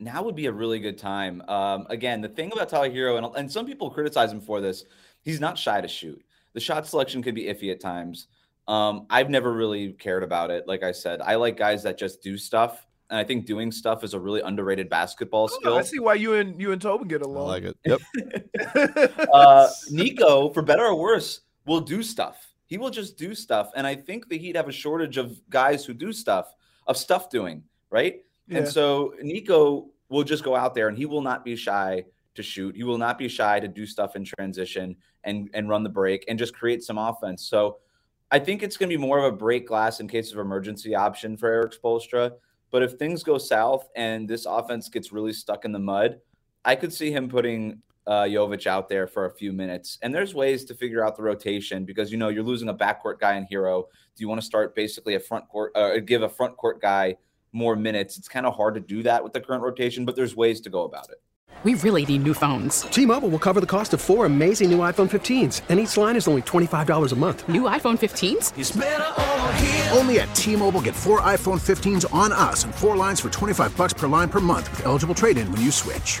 Now would be a really good time. Um, again, the thing about Tyler Herro, and, and some people criticize him for this, he's not shy to shoot. The shot selection can be iffy at times. Um, I've never really cared about it. Like I said, I like guys that just do stuff. And I think doing stuff is a really underrated basketball Oh, skill. I see why you and you and Tobin get along. I like it. Yep. uh, Nico, for better or worse, will do stuff. He will just do stuff. And I think the Heat have a shortage of guys who do stuff, of stuff doing, right? Yeah. And so Nico will just go out there and he will not be shy to shoot. He will not be shy to do stuff in transition and and run the break and just create some offense. So I think it's going to be more of a break glass in case of emergency option for Erik Spoelstra. But if things go south and this offense gets really stuck in the mud, I could see him putting uh, Jovic out there for a few minutes. And there's ways to figure out the rotation because you know you're losing a backcourt guy in Herro. Do you want to start basically a front court, uh, give a front court guy more minutes? It's kind of hard to do that with the current rotation, but there's ways to go about it. We really need new phones. T-Mobile will cover the cost of four amazing new iPhone 15s, and each line is only $25 a month. New iPhone 15s? Only at T-Mobile get four iPhone 15s on us and four lines for 25 bucks per line per month with eligible trade-in when you switch.